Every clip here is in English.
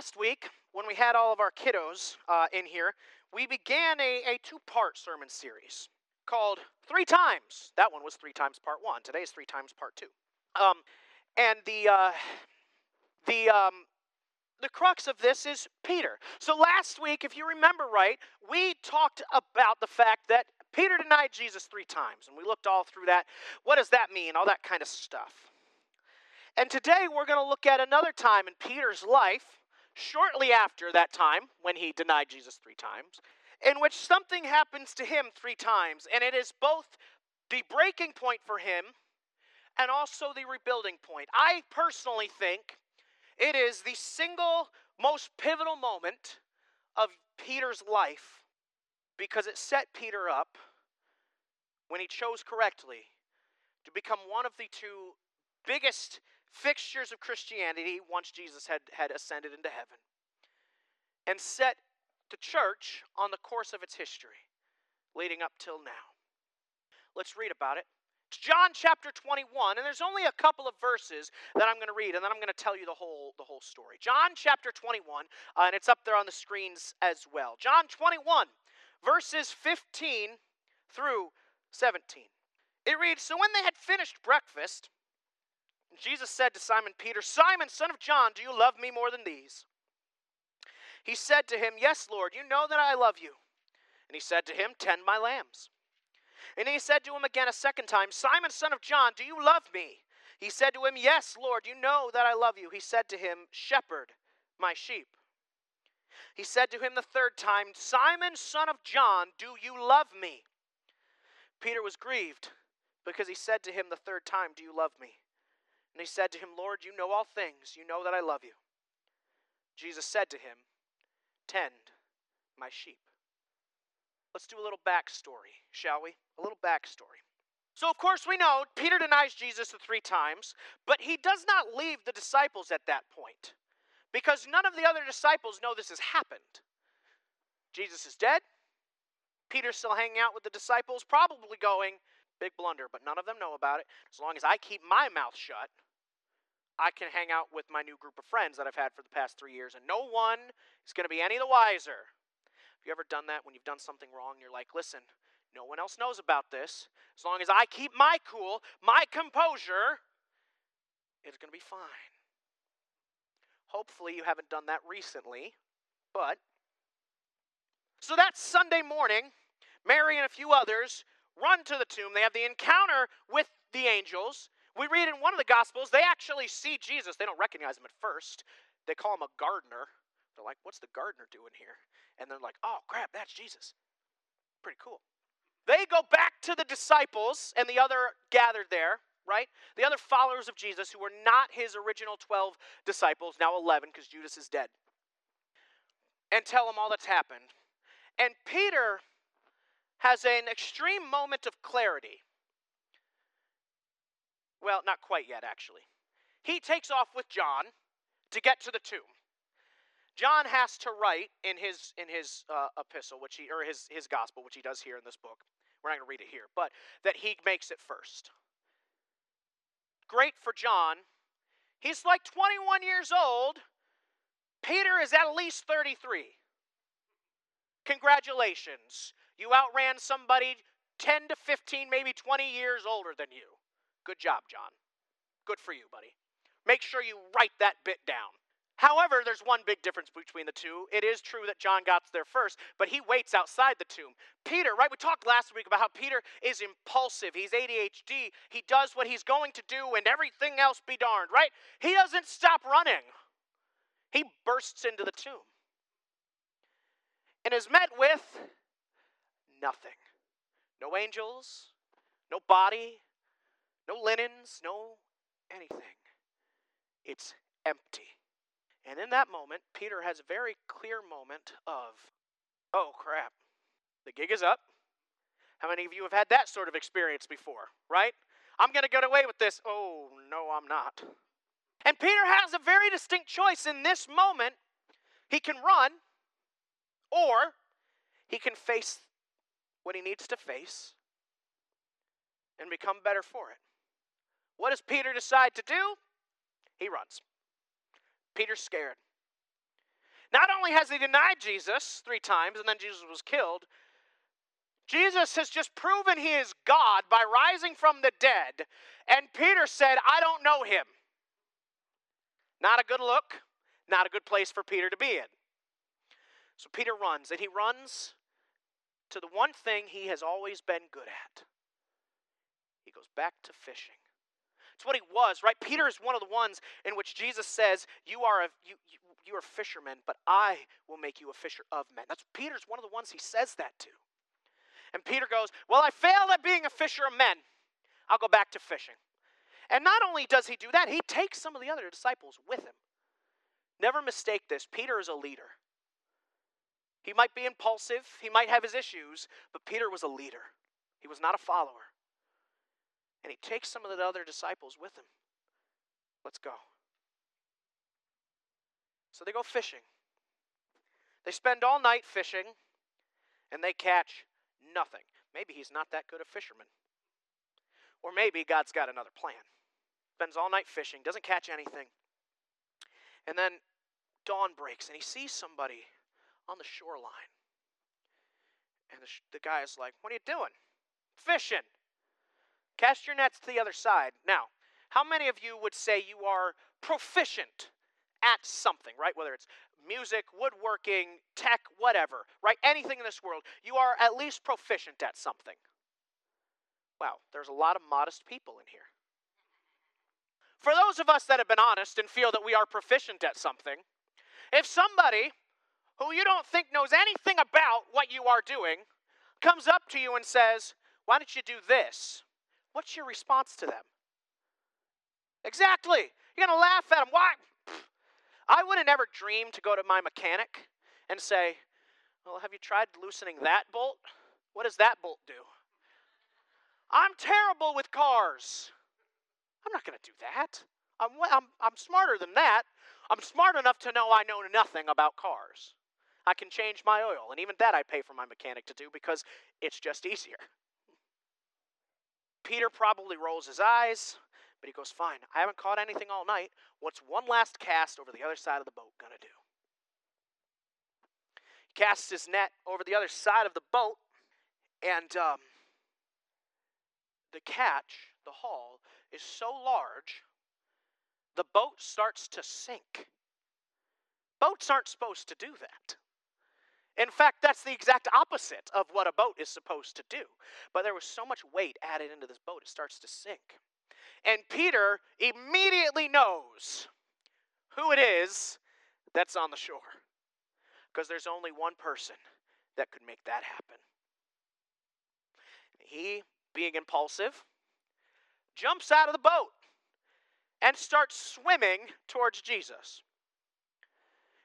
last week, when we had all of our kiddos uh, in here, we began a, a two part sermon series called Three Times. That one was Three Times Part One. Today is Three Times Part Two. Um, and the, uh, the, um, the crux of this is Peter. So last week, if you remember right, we talked about the fact that Peter denied Jesus three times, and we looked all through that. What does that mean? All that kind of stuff. And today we're going to look at another time in Peter's life, shortly after that time when he denied Jesus three times, in which something happens to him three times, and it is both the breaking point for him and also the rebuilding point. I personally think it is the single most pivotal moment of Peter's life because it set Peter up when he chose correctly to become one of the two biggest fixtures of Christianity once Jesus had, had ascended into heaven and set the church on the course of its history leading up till now. Let's read about it. It's John chapter 21, and there's only a couple of verses that I'm going to read, and then I'm going to tell you the whole, the whole story. John chapter 21, uh, and it's up there on the screens as well. John 21, verses 15 through 17. It reads So when they had finished breakfast, Jesus said to Simon Peter, Simon, son of John, do you love me more than these? He said to him, Yes, Lord, you know that I love you. And he said to him, Tend my lambs. And he said to him again a second time, Simon, son of John, do you love me? He said to him, Yes, Lord, you know that I love you. He said to him, Shepherd my sheep. He said to him the third time, Simon, son of John, do you love me? Peter was grieved because he said to him the third time, Do you love me? And he said to him, Lord, you know all things. You know that I love you. Jesus said to him, Tend my sheep. Let's do a little backstory, shall we? A little backstory. So, of course, we know Peter denies Jesus the three times, but he does not leave the disciples at that point because none of the other disciples know this has happened. Jesus is dead. Peter's still hanging out with the disciples, probably going, big blunder, but none of them know about it. As long as I keep my mouth shut, I can hang out with my new group of friends that I've had for the past three years, and no one is going to be any the wiser. Have you ever done that when you've done something wrong? You're like, listen, no one else knows about this. As long as I keep my cool, my composure, it's going to be fine. Hopefully, you haven't done that recently, but. So that Sunday morning, Mary and a few others run to the tomb. They have the encounter with the angels. We read in one of the Gospels, they actually see Jesus. They don't recognize him at first. They call him a gardener. They're like, what's the gardener doing here? And they're like, oh, crap, that's Jesus. Pretty cool. They go back to the disciples and the other gathered there, right? The other followers of Jesus who were not his original 12 disciples, now 11 because Judas is dead, and tell them all that's happened. And Peter has an extreme moment of clarity. Well, not quite yet, actually. He takes off with John to get to the tomb. John has to write in his in his uh, epistle, which he or his his gospel, which he does here in this book. We're not going to read it here, but that he makes it first. Great for John. He's like 21 years old. Peter is at least 33. Congratulations. You outran somebody 10 to 15, maybe 20 years older than you. Good job, John. Good for you, buddy. Make sure you write that bit down. However, there's one big difference between the two. It is true that John got there first, but he waits outside the tomb. Peter, right? We talked last week about how Peter is impulsive. He's ADHD. He does what he's going to do and everything else be darned, right? He doesn't stop running. He bursts into the tomb and is met with nothing. No angels, no body, no linens, no anything. It's empty. And in that moment, Peter has a very clear moment of, oh crap, the gig is up. How many of you have had that sort of experience before, right? I'm going to get away with this. Oh, no, I'm not. And Peter has a very distinct choice in this moment. He can run, or he can face what he needs to face and become better for it. What does Peter decide to do? He runs. Peter's scared. Not only has he denied Jesus three times and then Jesus was killed, Jesus has just proven he is God by rising from the dead. And Peter said, I don't know him. Not a good look, not a good place for Peter to be in. So Peter runs, and he runs to the one thing he has always been good at. He goes back to fishing. It's what he was, right? Peter is one of the ones in which Jesus says, "You are a you, you, you are fishermen, but I will make you a fisher of men." That's Peter's one of the ones he says that to. And Peter goes, "Well, I failed at being a fisher of men. I'll go back to fishing." And not only does he do that, he takes some of the other disciples with him. Never mistake this. Peter is a leader. He might be impulsive, he might have his issues, but Peter was a leader. He was not a follower. And he takes some of the other disciples with him. Let's go. So they go fishing. They spend all night fishing and they catch nothing. Maybe he's not that good a fisherman. Or maybe God's got another plan. Spends all night fishing, doesn't catch anything. And then dawn breaks and he sees somebody on the shoreline. And the, sh- the guy is like, What are you doing? Fishing. Cast your nets to the other side. Now, how many of you would say you are proficient at something, right? Whether it's music, woodworking, tech, whatever, right? Anything in this world, you are at least proficient at something. Wow, there's a lot of modest people in here. For those of us that have been honest and feel that we are proficient at something, if somebody who you don't think knows anything about what you are doing comes up to you and says, Why don't you do this? What's your response to them? Exactly. You're going to laugh at them. Why? I would have never dreamed to go to my mechanic and say, Well, have you tried loosening that bolt? What does that bolt do? I'm terrible with cars. I'm not going to do that. I'm, I'm, I'm smarter than that. I'm smart enough to know I know nothing about cars. I can change my oil, and even that I pay for my mechanic to do because it's just easier. Peter probably rolls his eyes, but he goes, Fine, I haven't caught anything all night. What's one last cast over the other side of the boat going to do? He casts his net over the other side of the boat, and um, the catch, the haul, is so large, the boat starts to sink. Boats aren't supposed to do that. In fact, that's the exact opposite of what a boat is supposed to do. But there was so much weight added into this boat, it starts to sink. And Peter immediately knows who it is that's on the shore. Because there's only one person that could make that happen. He, being impulsive, jumps out of the boat and starts swimming towards Jesus.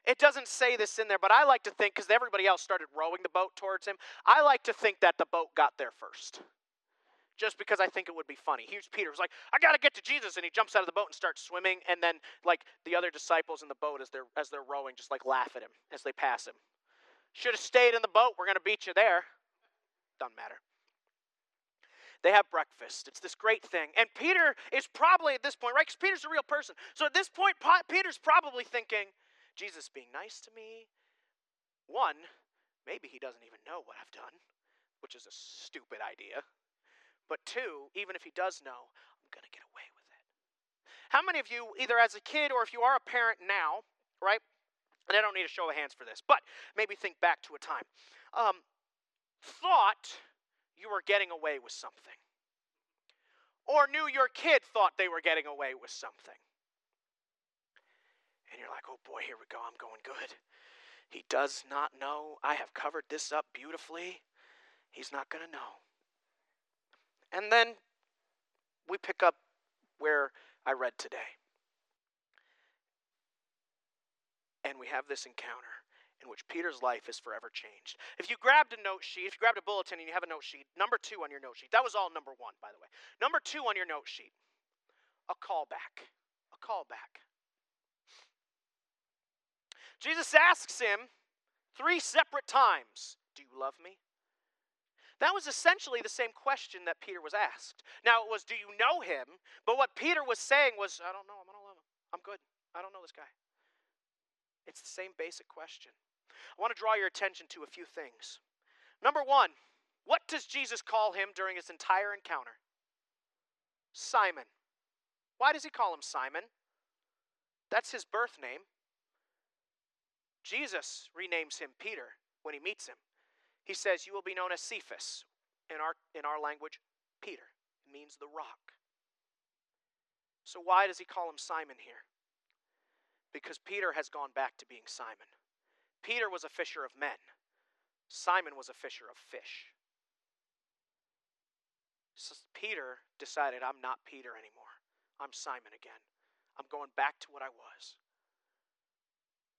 It doesn't say this in there, but I like to think, because everybody else started rowing the boat towards him, I like to think that the boat got there first. Just because I think it would be funny. Here's Peter who's like, I gotta get to Jesus, and he jumps out of the boat and starts swimming, and then like the other disciples in the boat as they're as they're rowing, just like laugh at him as they pass him. Should have stayed in the boat, we're gonna beat you there. Doesn't matter. They have breakfast. It's this great thing. And Peter is probably at this point, right? Because Peter's a real person. So at this point, Peter's probably thinking, Jesus being nice to me. One, maybe he doesn't even know what I've done, which is a stupid idea. But two, even if he does know, I'm going to get away with it. How many of you, either as a kid or if you are a parent now, right? And I don't need a show of hands for this, but maybe think back to a time. Um, thought you were getting away with something. Or knew your kid thought they were getting away with something and you're like, oh boy, here we go, I'm going good. He does not know. I have covered this up beautifully. He's not going to know. And then we pick up where I read today. And we have this encounter in which Peter's life is forever changed. If you grabbed a note sheet, if you grabbed a bulletin and you have a note sheet, number two on your note sheet, that was all number one, by the way. Number two on your note sheet, a callback. A callback. Jesus asks him three separate times Do you love me? That was essentially the same question that Peter was asked. Now, it was, Do you know him? But what Peter was saying was, I don't know. I don't love him. I'm good. I don't know this guy. It's the same basic question. I want to draw your attention to a few things. Number one, what does Jesus call him during his entire encounter? Simon. Why does he call him Simon? That's his birth name. Jesus renames him Peter when he meets him. He says, You will be known as Cephas. In our, in our language, Peter. It means the rock. So, why does he call him Simon here? Because Peter has gone back to being Simon. Peter was a fisher of men, Simon was a fisher of fish. So Peter decided, I'm not Peter anymore. I'm Simon again. I'm going back to what I was.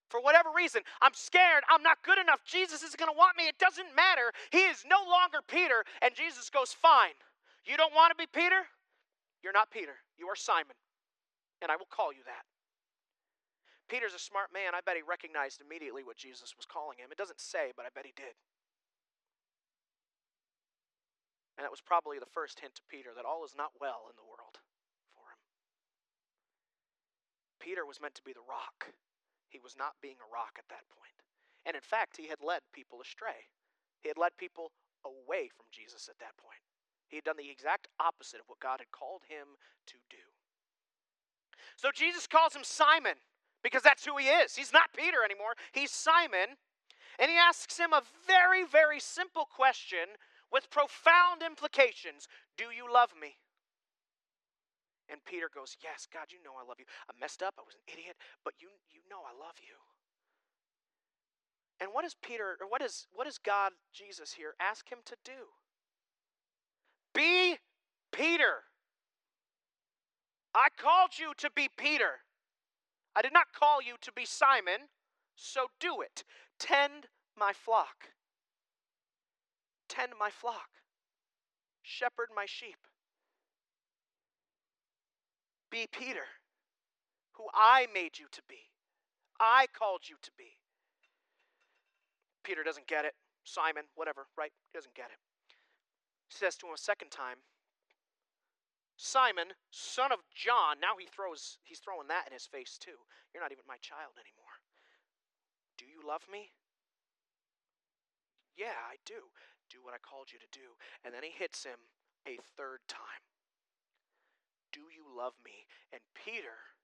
For whatever reason, I'm scared. I'm not good enough. Jesus isn't going to want me. It doesn't matter. He is no longer Peter. And Jesus goes, Fine. You don't want to be Peter? You're not Peter. You are Simon. And I will call you that. Peter's a smart man. I bet he recognized immediately what Jesus was calling him. It doesn't say, but I bet he did. And that was probably the first hint to Peter that all is not well in the world for him. Peter was meant to be the rock. He was not being a rock at that point. And in fact, he had led people astray. He had led people away from Jesus at that point. He had done the exact opposite of what God had called him to do. So Jesus calls him Simon because that's who he is. He's not Peter anymore, he's Simon. And he asks him a very, very simple question with profound implications Do you love me? And Peter goes, Yes, God, you know I love you. I messed up. I was an idiot, but you, you know I love you. And what does Peter, or what is what does God, Jesus here, ask him to do? Be Peter. I called you to be Peter. I did not call you to be Simon, so do it. Tend my flock. Tend my flock. Shepherd my sheep. Be Peter, who I made you to be. I called you to be. Peter doesn't get it. Simon, whatever, right? He doesn't get it. He says to him a second time, Simon, son of John. Now he throws he's throwing that in his face too. You're not even my child anymore. Do you love me? Yeah, I do. Do what I called you to do. And then he hits him a third time. Love me? And Peter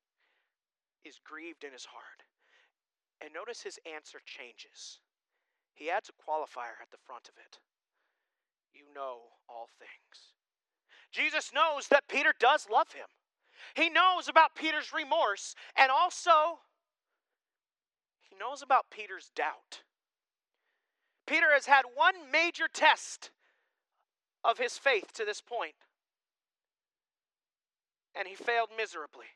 is grieved in his heart. And notice his answer changes. He adds a qualifier at the front of it. You know all things. Jesus knows that Peter does love him. He knows about Peter's remorse, and also he knows about Peter's doubt. Peter has had one major test of his faith to this point, and he failed miserably.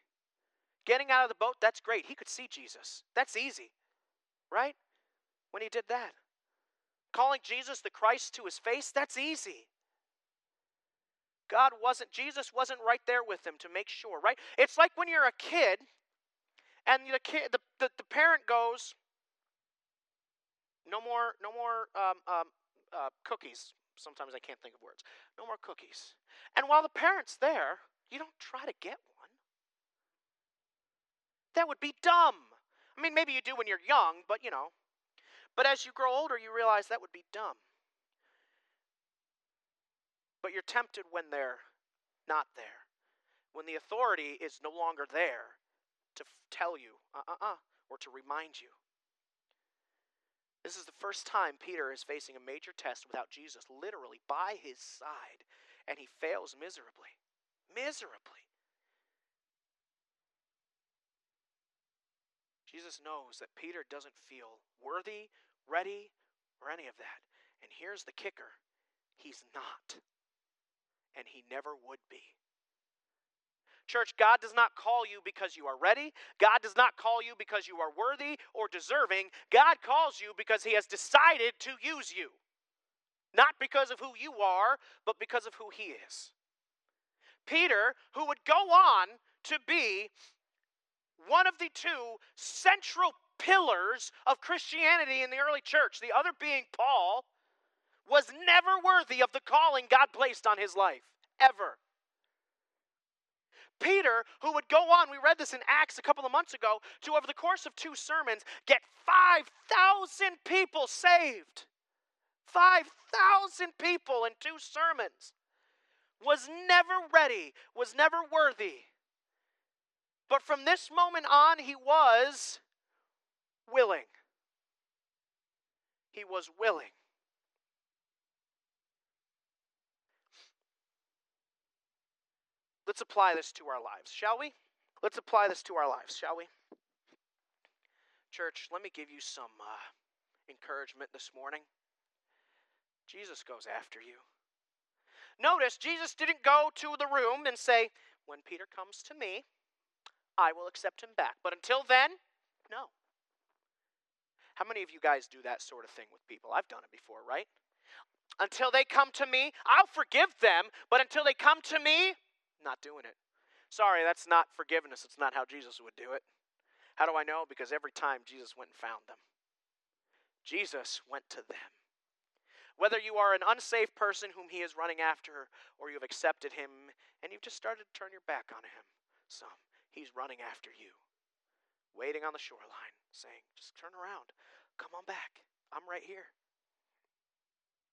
Getting out of the boat, that's great. He could see Jesus. That's easy, right? When he did that. Calling Jesus the Christ to his face, that's easy. God wasn't, Jesus wasn't right there with him to make sure, right? It's like when you're a kid and the kid, the, the, the parent goes, no more, no more um, um, uh, cookies. Sometimes I can't think of words. No more cookies. And while the parent's there, you don't try to get one. That would be dumb. I mean, maybe you do when you're young, but you know. But as you grow older, you realize that would be dumb. But you're tempted when they're not there. When the authority is no longer there to f- tell you, uh uh uh, or to remind you. This is the first time Peter is facing a major test without Jesus literally by his side, and he fails miserably. Miserably. Jesus knows that Peter doesn't feel worthy, ready, or any of that. And here's the kicker he's not. And he never would be. Church, God does not call you because you are ready. God does not call you because you are worthy or deserving. God calls you because He has decided to use you. Not because of who you are, but because of who He is. Peter, who would go on to be one of the two central pillars of Christianity in the early church, the other being Paul, was never worthy of the calling God placed on his life. Ever. Peter, who would go on, we read this in Acts a couple of months ago, to over the course of two sermons get 5,000 people saved. 5,000 people in two sermons. Was never ready, was never worthy. But from this moment on, he was willing. He was willing. Let's apply this to our lives, shall we? Let's apply this to our lives, shall we? Church, let me give you some uh, encouragement this morning. Jesus goes after you. Notice, Jesus didn't go to the room and say, When Peter comes to me, I will accept him back. But until then, no. How many of you guys do that sort of thing with people? I've done it before, right? Until they come to me, I'll forgive them, but until they come to me, not doing it. Sorry, that's not forgiveness. It's not how Jesus would do it. How do I know? Because every time Jesus went and found them, Jesus went to them. Whether you are an unsafe person whom he is running after, or you've accepted him and you've just started to turn your back on him, some, he's running after you, waiting on the shoreline, saying, Just turn around. Come on back. I'm right here.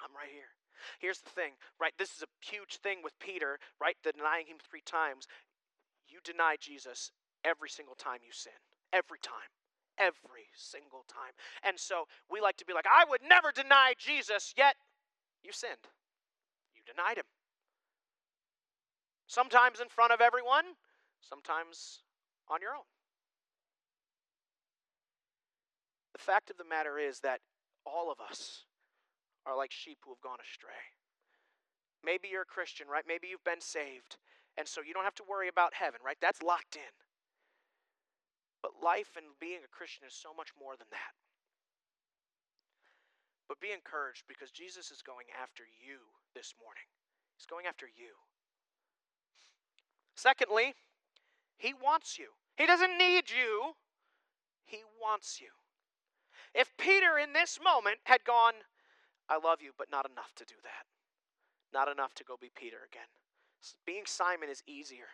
I'm right here. Here's the thing, right? This is a huge thing with Peter, right? Denying him three times. You deny Jesus every single time you sin. Every time. Every single time. And so we like to be like, I would never deny Jesus, yet you sinned. You denied him. Sometimes in front of everyone, sometimes on your own. The fact of the matter is that all of us are like sheep who have gone astray. Maybe you're a Christian, right? Maybe you've been saved. And so you don't have to worry about heaven, right? That's locked in. Life and being a Christian is so much more than that. But be encouraged because Jesus is going after you this morning. He's going after you. Secondly, he wants you. He doesn't need you, he wants you. If Peter in this moment had gone, I love you, but not enough to do that. Not enough to go be Peter again. Being Simon is easier.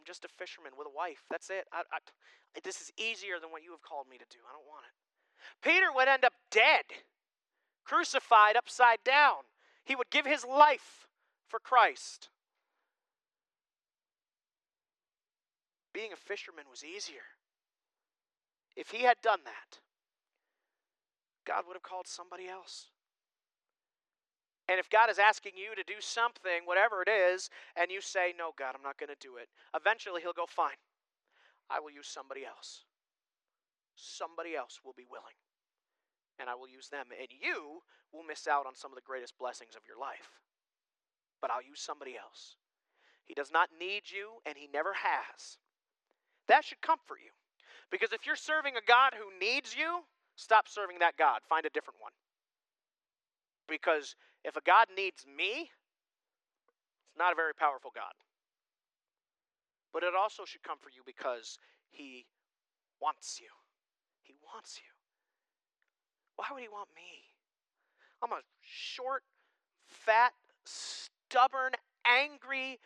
I'm just a fisherman with a wife. That's it. I, I, this is easier than what you have called me to do. I don't want it. Peter would end up dead, crucified upside down. He would give his life for Christ. Being a fisherman was easier. If he had done that, God would have called somebody else. And if God is asking you to do something, whatever it is, and you say, No, God, I'm not going to do it, eventually He'll go, Fine, I will use somebody else. Somebody else will be willing. And I will use them. And you will miss out on some of the greatest blessings of your life. But I'll use somebody else. He does not need you, and He never has. That should comfort you. Because if you're serving a God who needs you, stop serving that God. Find a different one. Because if a God needs me, it's not a very powerful God. But it also should come for you because He wants you. He wants you. Why would He want me? I'm a short, fat, stubborn, angry,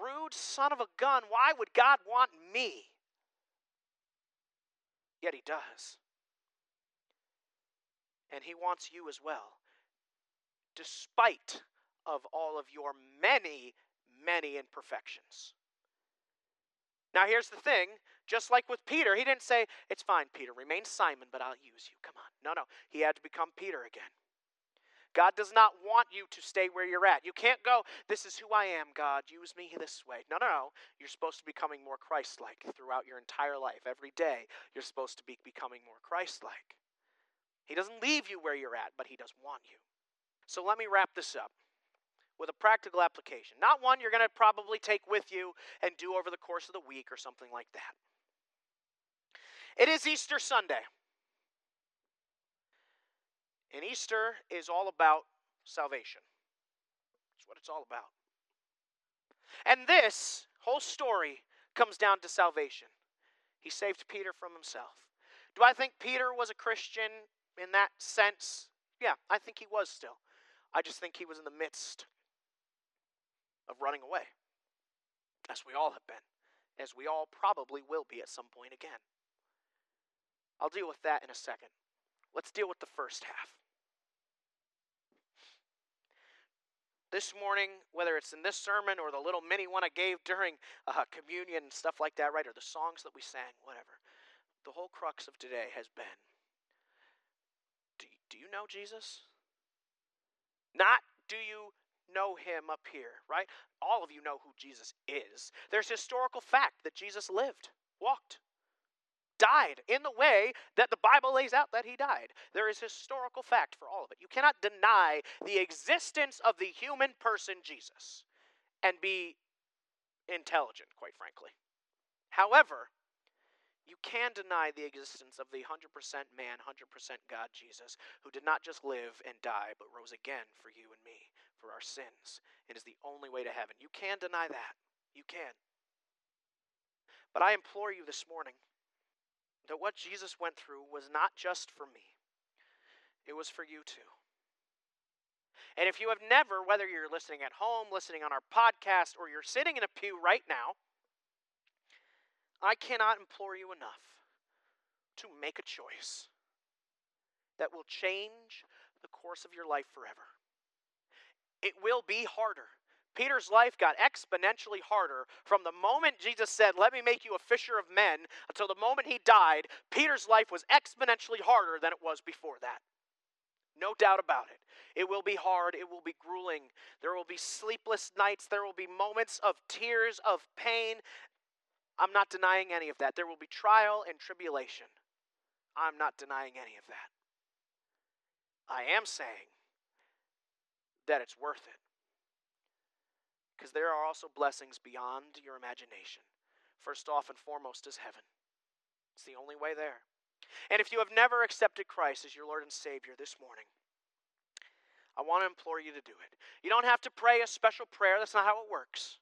rude son of a gun. Why would God want me? Yet He does. And He wants you as well despite of all of your many, many imperfections. Now, here's the thing just like with Peter, he didn't say, It's fine, Peter, remain Simon, but I'll use you. Come on. No, no. He had to become Peter again. God does not want you to stay where you're at. You can't go, This is who I am, God. Use me this way. No, no, no. You're supposed to be becoming more Christ like throughout your entire life. Every day, you're supposed to be becoming more Christ like. He doesn't leave you where you're at, but He does want you. So let me wrap this up with a practical application. Not one you're going to probably take with you and do over the course of the week or something like that. It is Easter Sunday. And Easter is all about salvation. That's what it's all about. And this whole story comes down to salvation. He saved Peter from himself. Do I think Peter was a Christian in that sense? Yeah, I think he was still. I just think he was in the midst of running away, as we all have been. as we all probably will be at some point again. I'll deal with that in a second. Let's deal with the first half. This morning, whether it's in this sermon or the little mini one I gave during uh, communion and stuff like that, right, or the songs that we sang, whatever, the whole crux of today has been do, do you know Jesus? Not do you know him up here, right? All of you know who Jesus is. There's historical fact that Jesus lived, walked, died in the way that the Bible lays out that he died. There is historical fact for all of it. You cannot deny the existence of the human person Jesus and be intelligent, quite frankly. However, you can deny the existence of the 100% man, 100% God Jesus, who did not just live and die, but rose again for you and me, for our sins, and is the only way to heaven. You can deny that. You can. But I implore you this morning that what Jesus went through was not just for me, it was for you too. And if you have never, whether you're listening at home, listening on our podcast, or you're sitting in a pew right now, I cannot implore you enough to make a choice that will change the course of your life forever. It will be harder. Peter's life got exponentially harder from the moment Jesus said, Let me make you a fisher of men, until the moment he died. Peter's life was exponentially harder than it was before that. No doubt about it. It will be hard. It will be grueling. There will be sleepless nights. There will be moments of tears, of pain. I'm not denying any of that. There will be trial and tribulation. I'm not denying any of that. I am saying that it's worth it. Because there are also blessings beyond your imagination. First off and foremost is heaven. It's the only way there. And if you have never accepted Christ as your Lord and Savior this morning, I want to implore you to do it. You don't have to pray a special prayer, that's not how it works.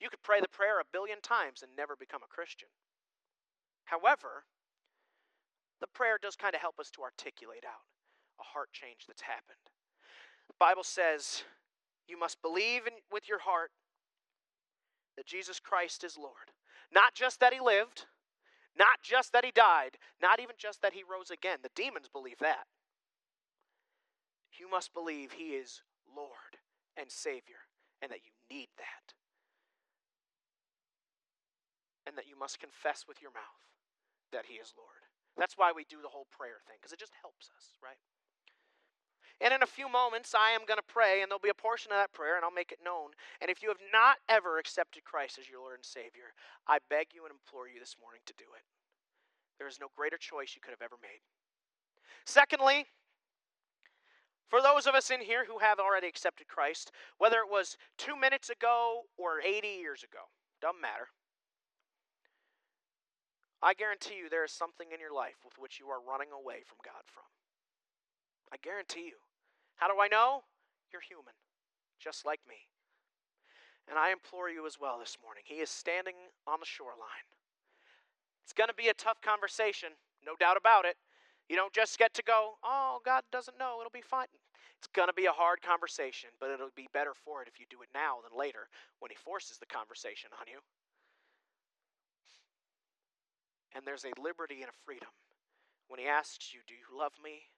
You could pray the prayer a billion times and never become a Christian. However, the prayer does kind of help us to articulate out a heart change that's happened. The Bible says you must believe in, with your heart that Jesus Christ is Lord. Not just that he lived, not just that he died, not even just that he rose again. The demons believe that. You must believe he is Lord and Savior and that you need that. And that you must confess with your mouth that he is Lord. That's why we do the whole prayer thing, because it just helps us, right? And in a few moments, I am going to pray, and there'll be a portion of that prayer, and I'll make it known. And if you have not ever accepted Christ as your Lord and Savior, I beg you and implore you this morning to do it. There is no greater choice you could have ever made. Secondly, for those of us in here who have already accepted Christ, whether it was two minutes ago or 80 years ago, doesn't matter. I guarantee you there is something in your life with which you are running away from God from. I guarantee you. How do I know? You're human, just like me. And I implore you as well this morning. He is standing on the shoreline. It's going to be a tough conversation, no doubt about it. You don't just get to go, oh, God doesn't know, it'll be fine. It's going to be a hard conversation, but it'll be better for it if you do it now than later when He forces the conversation on you. And there's a liberty and a freedom when He asks you, Do you love me?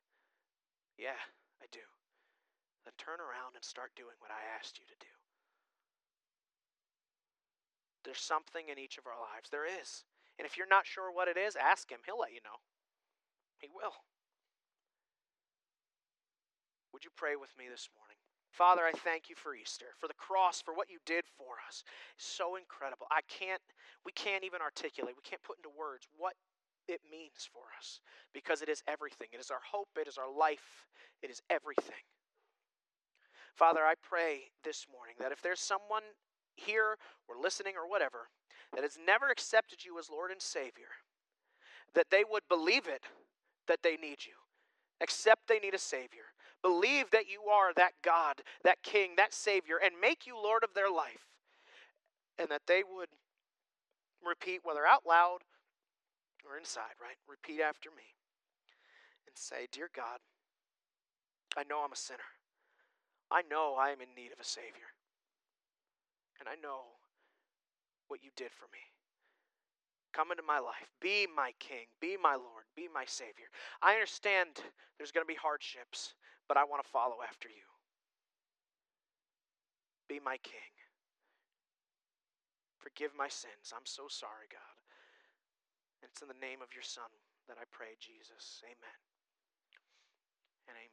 Yeah, I do. Then turn around and start doing what I asked you to do. There's something in each of our lives. There is. And if you're not sure what it is, ask Him. He'll let you know. He will. Would you pray with me this morning? Father, I thank you for Easter, for the cross, for what you did for us. It's so incredible. I can't, we can't even articulate, we can't put into words what it means for us because it is everything. It is our hope, it is our life, it is everything. Father, I pray this morning that if there's someone here or listening or whatever that has never accepted you as Lord and Savior, that they would believe it that they need you, accept they need a Savior, believe that you are that God, that King, that Savior, and make you Lord of their life, and that they would repeat, whether out loud or inside, right? Repeat after me and say, Dear God, I know I'm a sinner. I know I am in need of a Savior. And I know what you did for me. Come into my life. Be my King. Be my Lord. Be my Savior. I understand there's going to be hardships, but I want to follow after you. Be my King. Forgive my sins. I'm so sorry, God. And it's in the name of your Son that I pray, Jesus. Amen and amen.